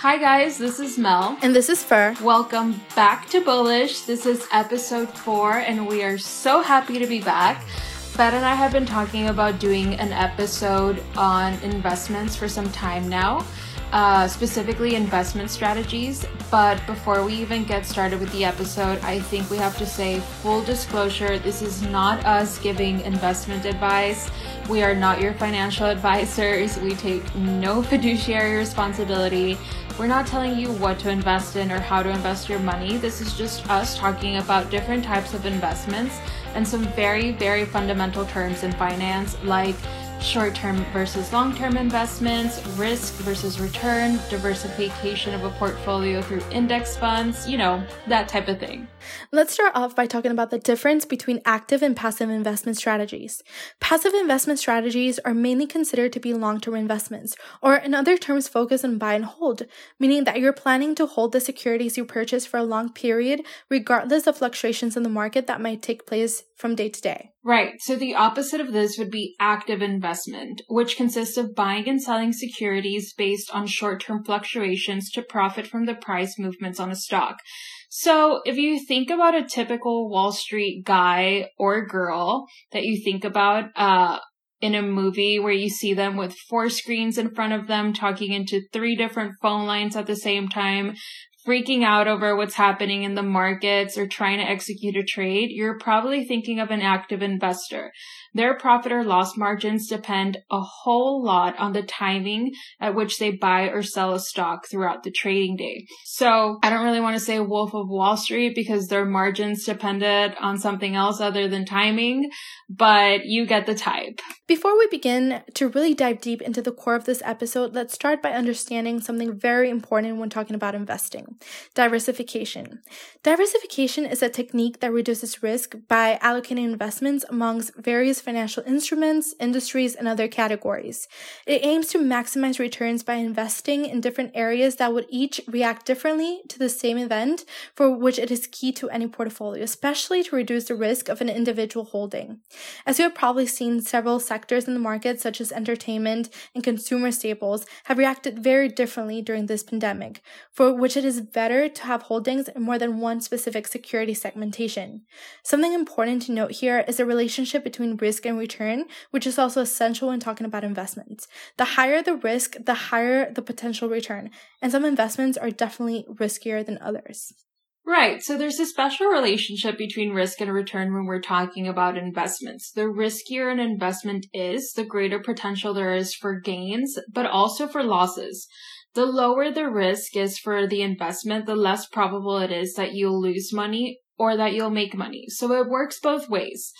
Hi, guys, this is Mel. And this is Fur. Welcome back to Bullish. This is episode four, and we are so happy to be back. Bet and I have been talking about doing an episode on investments for some time now, uh, specifically investment strategies. But before we even get started with the episode, I think we have to say full disclosure this is not us giving investment advice. We are not your financial advisors. We take no fiduciary responsibility. We're not telling you what to invest in or how to invest your money. This is just us talking about different types of investments and some very, very fundamental terms in finance, like short term versus long term investments, risk versus return, diversification of a portfolio through index funds, you know, that type of thing. Let's start off by talking about the difference between active and passive investment strategies. Passive investment strategies are mainly considered to be long term investments, or in other terms, focus on buy and hold, meaning that you're planning to hold the securities you purchase for a long period, regardless of fluctuations in the market that might take place from day to day. Right. So the opposite of this would be active investment, which consists of buying and selling securities based on short term fluctuations to profit from the price movements on a stock. So if you think about a typical Wall Street guy or girl that you think about, uh, in a movie where you see them with four screens in front of them talking into three different phone lines at the same time, freaking out over what's happening in the markets or trying to execute a trade, you're probably thinking of an active investor. Their profit or loss margins depend a whole lot on the timing at which they buy or sell a stock throughout the trading day. So I don't really want to say Wolf of Wall Street because their margins depended on something else other than timing, but you get the type. Before we begin to really dive deep into the core of this episode, let's start by understanding something very important when talking about investing diversification. Diversification is a technique that reduces risk by allocating investments amongst various financial instruments, industries, and other categories. It aims to maximize returns by investing in different areas that would each react differently to the same event for which it is key to any portfolio, especially to reduce the risk of an individual holding. As you have probably seen, several sectors in the market, such as entertainment and consumer staples, have reacted very differently during this pandemic, for which it is better to have holdings in more than one specific security segmentation. Something important to note here is the relationship between risk risk and return, which is also essential when talking about investments. The higher the risk, the higher the potential return. And some investments are definitely riskier than others. Right. So there's a special relationship between risk and return when we're talking about investments. The riskier an investment is, the greater potential there is for gains, but also for losses. The lower the risk is for the investment, the less probable it is that you'll lose money or that you'll make money. So it works both ways.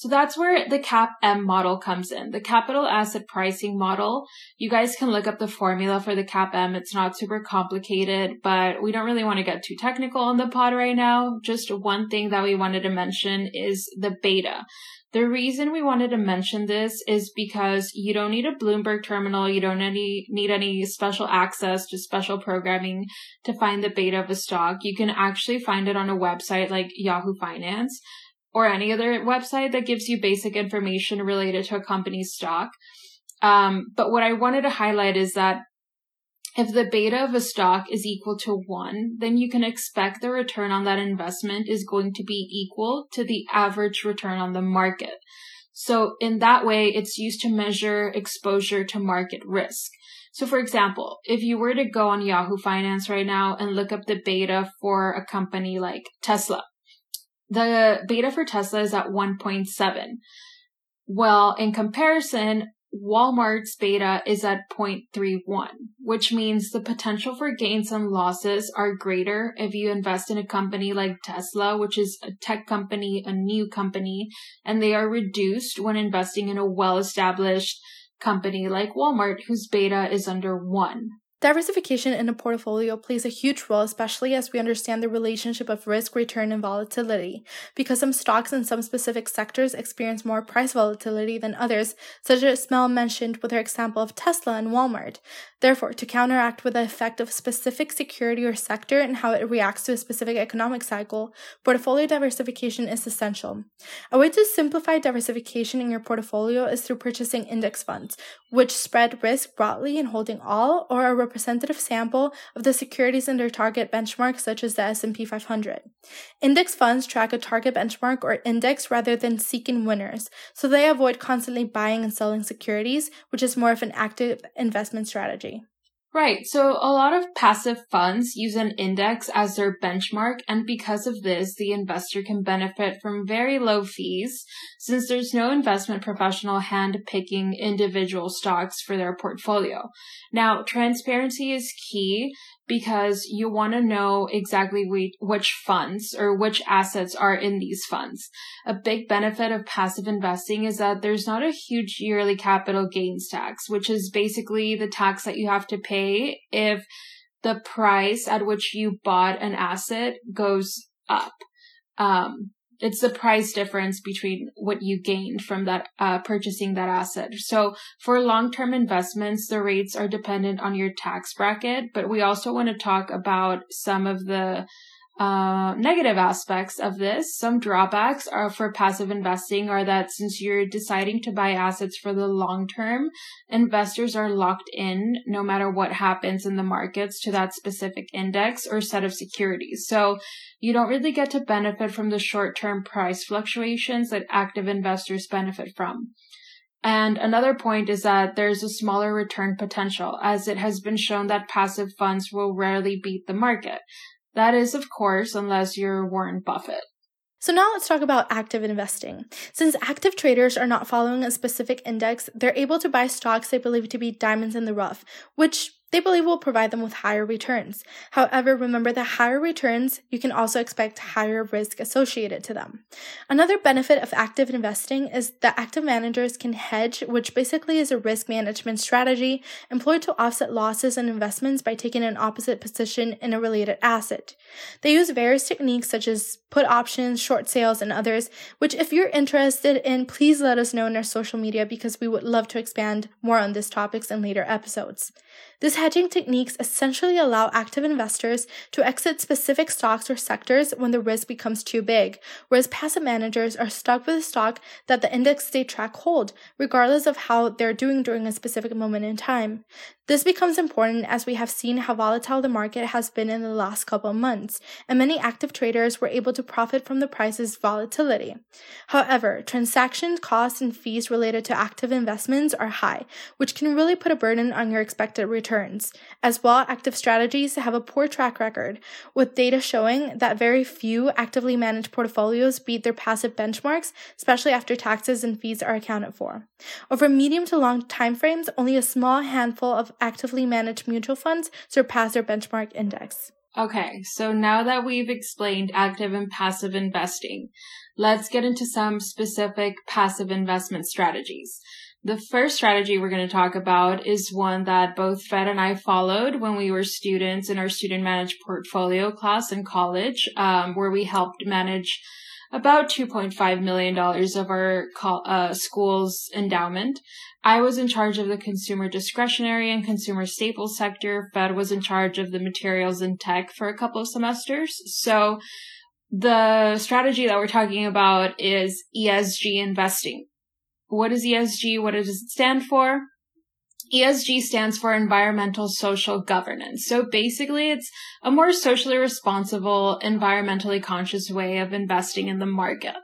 So that's where the CAPM model comes in. The capital asset pricing model. You guys can look up the formula for the CAPM. It's not super complicated, but we don't really want to get too technical on the pod right now. Just one thing that we wanted to mention is the beta. The reason we wanted to mention this is because you don't need a Bloomberg terminal. You don't any, need any special access to special programming to find the beta of a stock. You can actually find it on a website like Yahoo Finance or any other website that gives you basic information related to a company's stock. Um, but what I wanted to highlight is that if the beta of a stock is equal to one, then you can expect the return on that investment is going to be equal to the average return on the market. So in that way, it's used to measure exposure to market risk. So for example, if you were to go on Yahoo Finance right now and look up the beta for a company like Tesla, the beta for Tesla is at 1.7. Well, in comparison, Walmart's beta is at 0.31, which means the potential for gains and losses are greater if you invest in a company like Tesla, which is a tech company, a new company, and they are reduced when investing in a well established company like Walmart, whose beta is under 1. Diversification in a portfolio plays a huge role, especially as we understand the relationship of risk, return, and volatility. Because some stocks in some specific sectors experience more price volatility than others, such as Mel mentioned with her example of Tesla and Walmart. Therefore, to counteract with the effect of specific security or sector and how it reacts to a specific economic cycle, portfolio diversification is essential. A way to simplify diversification in your portfolio is through purchasing index funds, which spread risk broadly in holding all or a representative sample of the securities in their target benchmark such as the S&P 500. Index funds track a target benchmark or index rather than seeking winners, so they avoid constantly buying and selling securities, which is more of an active investment strategy. Right. So a lot of passive funds use an index as their benchmark. And because of this, the investor can benefit from very low fees since there's no investment professional hand picking individual stocks for their portfolio. Now, transparency is key because you want to know exactly which funds or which assets are in these funds. A big benefit of passive investing is that there's not a huge yearly capital gains tax, which is basically the tax that you have to pay if the price at which you bought an asset goes up. Um, it's the price difference between what you gained from that uh, purchasing that asset. So for long-term investments, the rates are dependent on your tax bracket, but we also want to talk about some of the uh, negative aspects of this. Some drawbacks are for passive investing are that since you're deciding to buy assets for the long term, investors are locked in no matter what happens in the markets to that specific index or set of securities. So you don't really get to benefit from the short term price fluctuations that active investors benefit from. And another point is that there's a smaller return potential as it has been shown that passive funds will rarely beat the market. That is, of course, unless you're Warren Buffett. So now let's talk about active investing. Since active traders are not following a specific index, they're able to buy stocks they believe to be diamonds in the rough, which they believe will provide them with higher returns. However, remember that higher returns, you can also expect higher risk associated to them. Another benefit of active investing is that active managers can hedge, which basically is a risk management strategy employed to offset losses in investments by taking an opposite position in a related asset. They use various techniques such as put options, short sales, and others, which if you're interested in, please let us know in our social media because we would love to expand more on these topics in later episodes. These hedging techniques essentially allow active investors to exit specific stocks or sectors when the risk becomes too big, whereas passive managers are stuck with a stock that the index they track hold, regardless of how they're doing during a specific moment in time. This becomes important as we have seen how volatile the market has been in the last couple of months, and many active traders were able to profit from the price's volatility. However, transaction costs and fees related to active investments are high, which can really put a burden on your expected returns. As well, active strategies have a poor track record, with data showing that very few actively managed portfolios beat their passive benchmarks, especially after taxes and fees are accounted for. Over medium to long timeframes, only a small handful of actively managed mutual funds surpass their benchmark index. Okay, so now that we've explained active and passive investing, let's get into some specific passive investment strategies. The first strategy we're going to talk about is one that both Fed and I followed when we were students in our student managed portfolio class in college, um, where we helped manage about $2.5 million of our uh, school's endowment. I was in charge of the consumer discretionary and consumer staples sector. Fed was in charge of the materials and tech for a couple of semesters. So the strategy that we're talking about is ESG investing. What is ESG? What does it stand for? ESG stands for environmental social governance. So basically it's a more socially responsible, environmentally conscious way of investing in the market.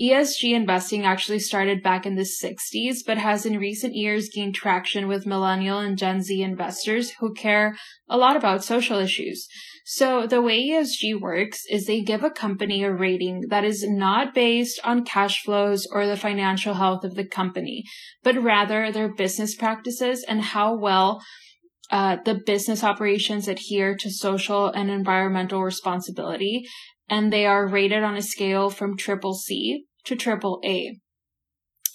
ESG investing actually started back in the 60s, but has in recent years gained traction with millennial and Gen Z investors who care a lot about social issues. So the way ESG works is they give a company a rating that is not based on cash flows or the financial health of the company, but rather their business practices and how well uh, the business operations adhere to social and environmental responsibility. And they are rated on a scale from triple C to triple A.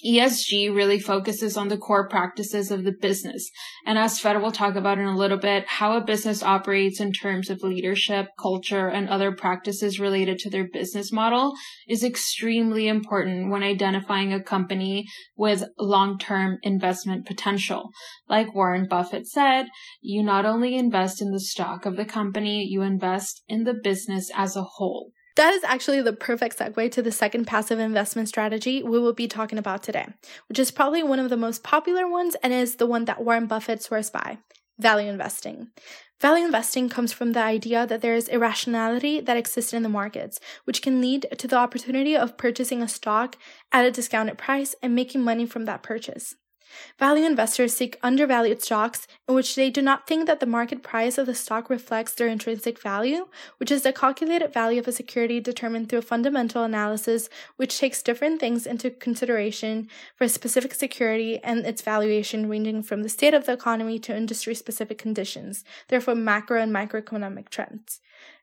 ESG really focuses on the core practices of the business. And as Fed will talk about in a little bit, how a business operates in terms of leadership, culture, and other practices related to their business model is extremely important when identifying a company with long-term investment potential. Like Warren Buffett said, you not only invest in the stock of the company, you invest in the business as a whole. That is actually the perfect segue to the second passive investment strategy we will be talking about today, which is probably one of the most popular ones and is the one that Warren Buffett swears by value investing. Value investing comes from the idea that there is irrationality that exists in the markets, which can lead to the opportunity of purchasing a stock at a discounted price and making money from that purchase. Value investors seek undervalued stocks in which they do not think that the market price of the stock reflects their intrinsic value, which is the calculated value of a security determined through a fundamental analysis which takes different things into consideration for a specific security and its valuation ranging from the state of the economy to industry specific conditions, therefore macro and microeconomic trends.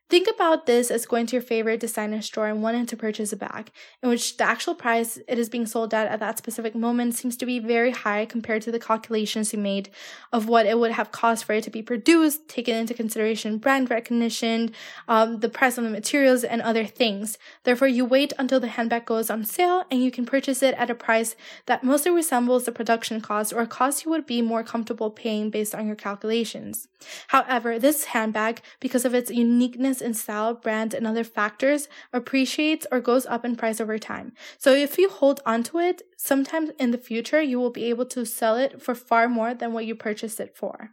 Think about this as going to your favorite designer store and wanting to purchase a bag, in which the actual price it is being sold at at that specific moment seems to be very high compared to the calculations you made of what it would have cost for it to be produced, taken into consideration brand recognition, um, the price of the materials, and other things. Therefore, you wait until the handbag goes on sale and you can purchase it at a price that mostly resembles the production cost or a cost you would be more comfortable paying based on your calculations. However, this handbag, because of its uniqueness in style, brand, and other factors appreciates or goes up in price over time. So if you hold onto it, sometimes in the future you will be able to sell it for far more than what you purchased it for.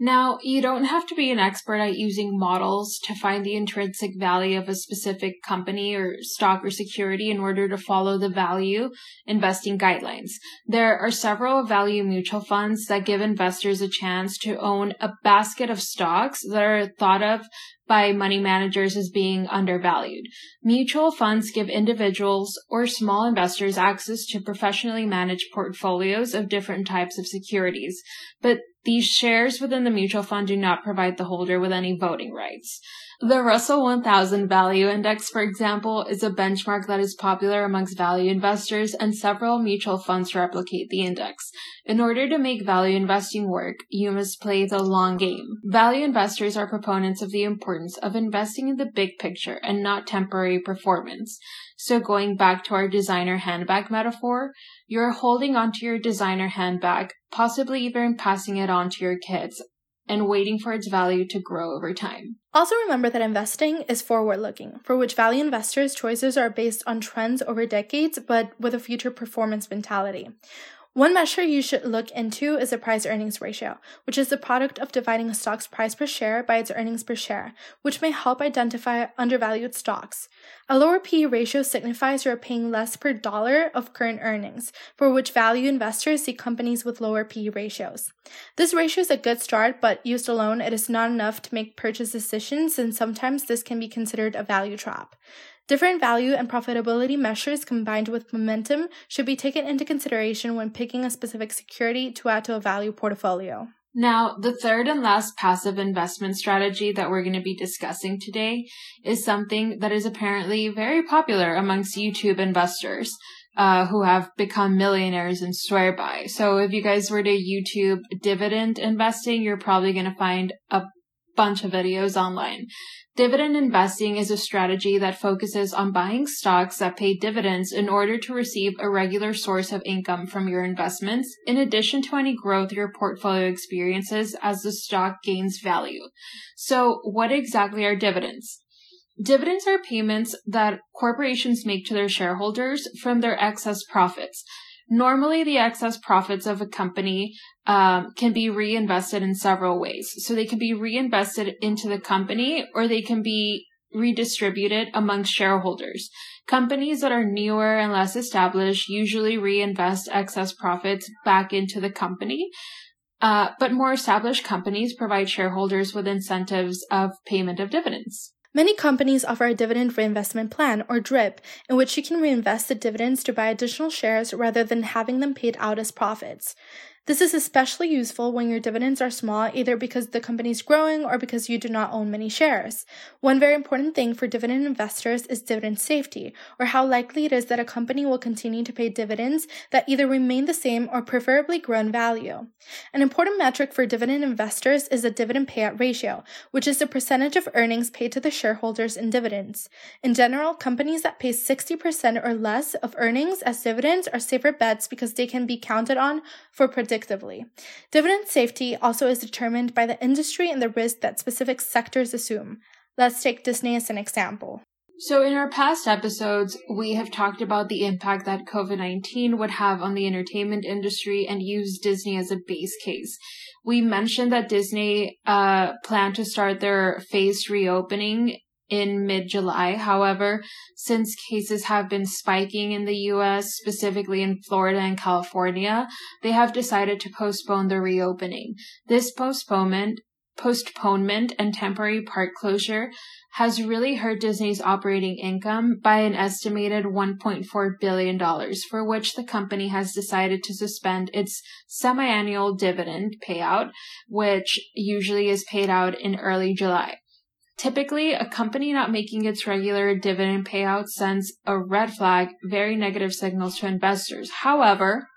Now, you don't have to be an expert at using models to find the intrinsic value of a specific company or stock or security in order to follow the value investing guidelines. There are several value mutual funds that give investors a chance to own a basket of stocks that are thought of by money managers as being undervalued. Mutual funds give individuals or small investors access to professionally managed portfolios of different types of securities, but these shares within the mutual fund do not provide the holder with any voting rights. The Russell 1000 Value Index, for example, is a benchmark that is popular amongst value investors and several mutual funds replicate the index. In order to make value investing work, you must play the long game. Value investors are proponents of the importance of investing in the big picture and not temporary performance. So going back to our designer handbag metaphor, you're holding onto your designer handbag, possibly even passing it on to your kids and waiting for its value to grow over time. Also, remember that investing is forward looking, for which value investors' choices are based on trends over decades, but with a future performance mentality. One measure you should look into is the price earnings ratio, which is the product of dividing a stock's price per share by its earnings per share, which may help identify undervalued stocks. A lower PE ratio signifies you are paying less per dollar of current earnings, for which value investors see companies with lower PE ratios. This ratio is a good start, but used alone, it is not enough to make purchase decisions, and sometimes this can be considered a value trap. Different value and profitability measures combined with momentum should be taken into consideration when picking a specific security to add to a value portfolio. Now, the third and last passive investment strategy that we're going to be discussing today is something that is apparently very popular amongst YouTube investors. Uh, who have become millionaires and swear by. So if you guys were to YouTube dividend investing, you're probably going to find a bunch of videos online. Dividend investing is a strategy that focuses on buying stocks that pay dividends in order to receive a regular source of income from your investments, in addition to any growth your portfolio experiences as the stock gains value. So what exactly are dividends? Dividends are payments that corporations make to their shareholders from their excess profits. Normally, the excess profits of a company um, can be reinvested in several ways. So they can be reinvested into the company or they can be redistributed amongst shareholders. Companies that are newer and less established usually reinvest excess profits back into the company. Uh, but more established companies provide shareholders with incentives of payment of dividends. Many companies offer a dividend reinvestment plan, or DRIP, in which you can reinvest the dividends to buy additional shares rather than having them paid out as profits. This is especially useful when your dividends are small, either because the company is growing or because you do not own many shares. One very important thing for dividend investors is dividend safety, or how likely it is that a company will continue to pay dividends that either remain the same or preferably grow in value. An important metric for dividend investors is the dividend payout ratio, which is the percentage of earnings paid to the shareholders in dividends. In general, companies that pay 60% or less of earnings as dividends are safer bets because they can be counted on for Dividend safety also is determined by the industry and the risk that specific sectors assume. Let's take Disney as an example. So, in our past episodes, we have talked about the impact that COVID 19 would have on the entertainment industry and used Disney as a base case. We mentioned that Disney uh, planned to start their phased reopening in mid July. However, since cases have been spiking in the US, specifically in Florida and California, they have decided to postpone the reopening. This postponement postponement and temporary park closure has really hurt Disney's operating income by an estimated $1.4 billion, for which the company has decided to suspend its semi-annual dividend payout, which usually is paid out in early July. Typically, a company not making its regular dividend payout sends a red flag, very negative signals to investors. However,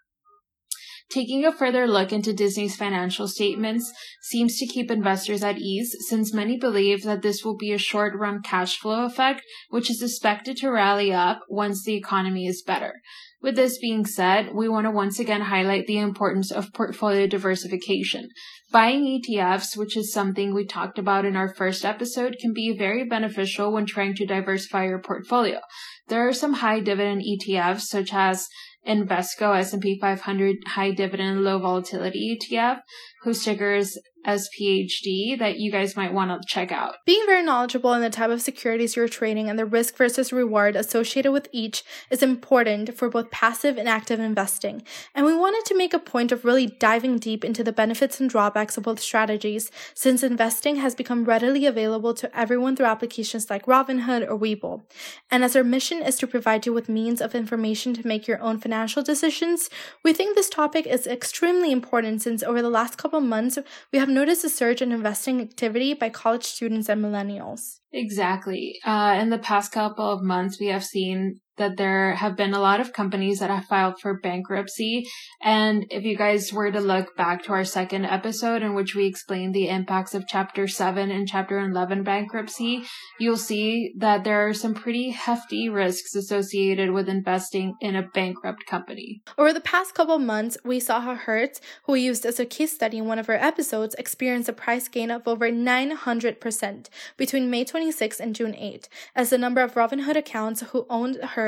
Taking a further look into Disney's financial statements seems to keep investors at ease since many believe that this will be a short run cash flow effect, which is expected to rally up once the economy is better. With this being said, we want to once again highlight the importance of portfolio diversification. Buying ETFs, which is something we talked about in our first episode, can be very beneficial when trying to diversify your portfolio. There are some high dividend ETFs such as Invesco S&P 500 High Dividend Low Volatility ETF, whose ticker is SPHD that you guys might want to check out. Being very knowledgeable in the type of securities you're trading and the risk versus reward associated with each is important for both passive and active investing. And we wanted to make a point of really diving deep into the benefits and drawbacks of both strategies since investing has become readily available to everyone through applications like Robinhood or Webull. And as our mission is to provide you with means of information to make your own financial decisions, we think this topic is extremely important since over the last couple months we have noticed a surge in investing activity by college students and millennials. Exactly. Uh, in the past couple of months, we have seen that there have been a lot of companies that have filed for bankruptcy. And if you guys were to look back to our second episode in which we explained the impacts of chapter 7 and chapter 11 bankruptcy, you'll see that there are some pretty hefty risks associated with investing in a bankrupt company. Over the past couple months, we saw how Hertz, who we used as a case study in one of our episodes, experienced a price gain of over 900% between May 26 and June 8, as the number of Robinhood accounts who owned Hertz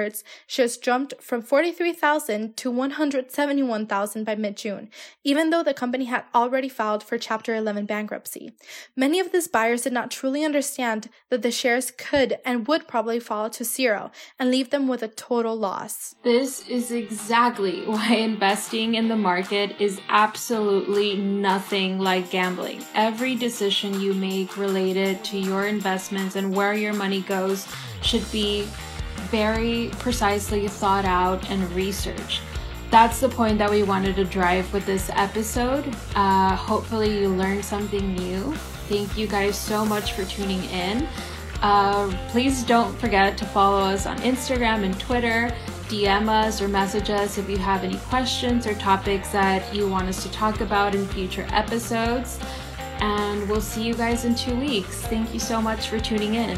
shares jumped from 43,000 to 171,000 by mid June, even though the company had already filed for Chapter 11 bankruptcy. Many of these buyers did not truly understand that the shares could and would probably fall to zero and leave them with a total loss. This is exactly why investing in the market is absolutely nothing like gambling. Every decision you make related to your investments and where your money goes should be very precisely thought out and researched. That's the point that we wanted to drive with this episode. Uh, hopefully, you learned something new. Thank you guys so much for tuning in. Uh, please don't forget to follow us on Instagram and Twitter. DM us or message us if you have any questions or topics that you want us to talk about in future episodes. And we'll see you guys in two weeks. Thank you so much for tuning in.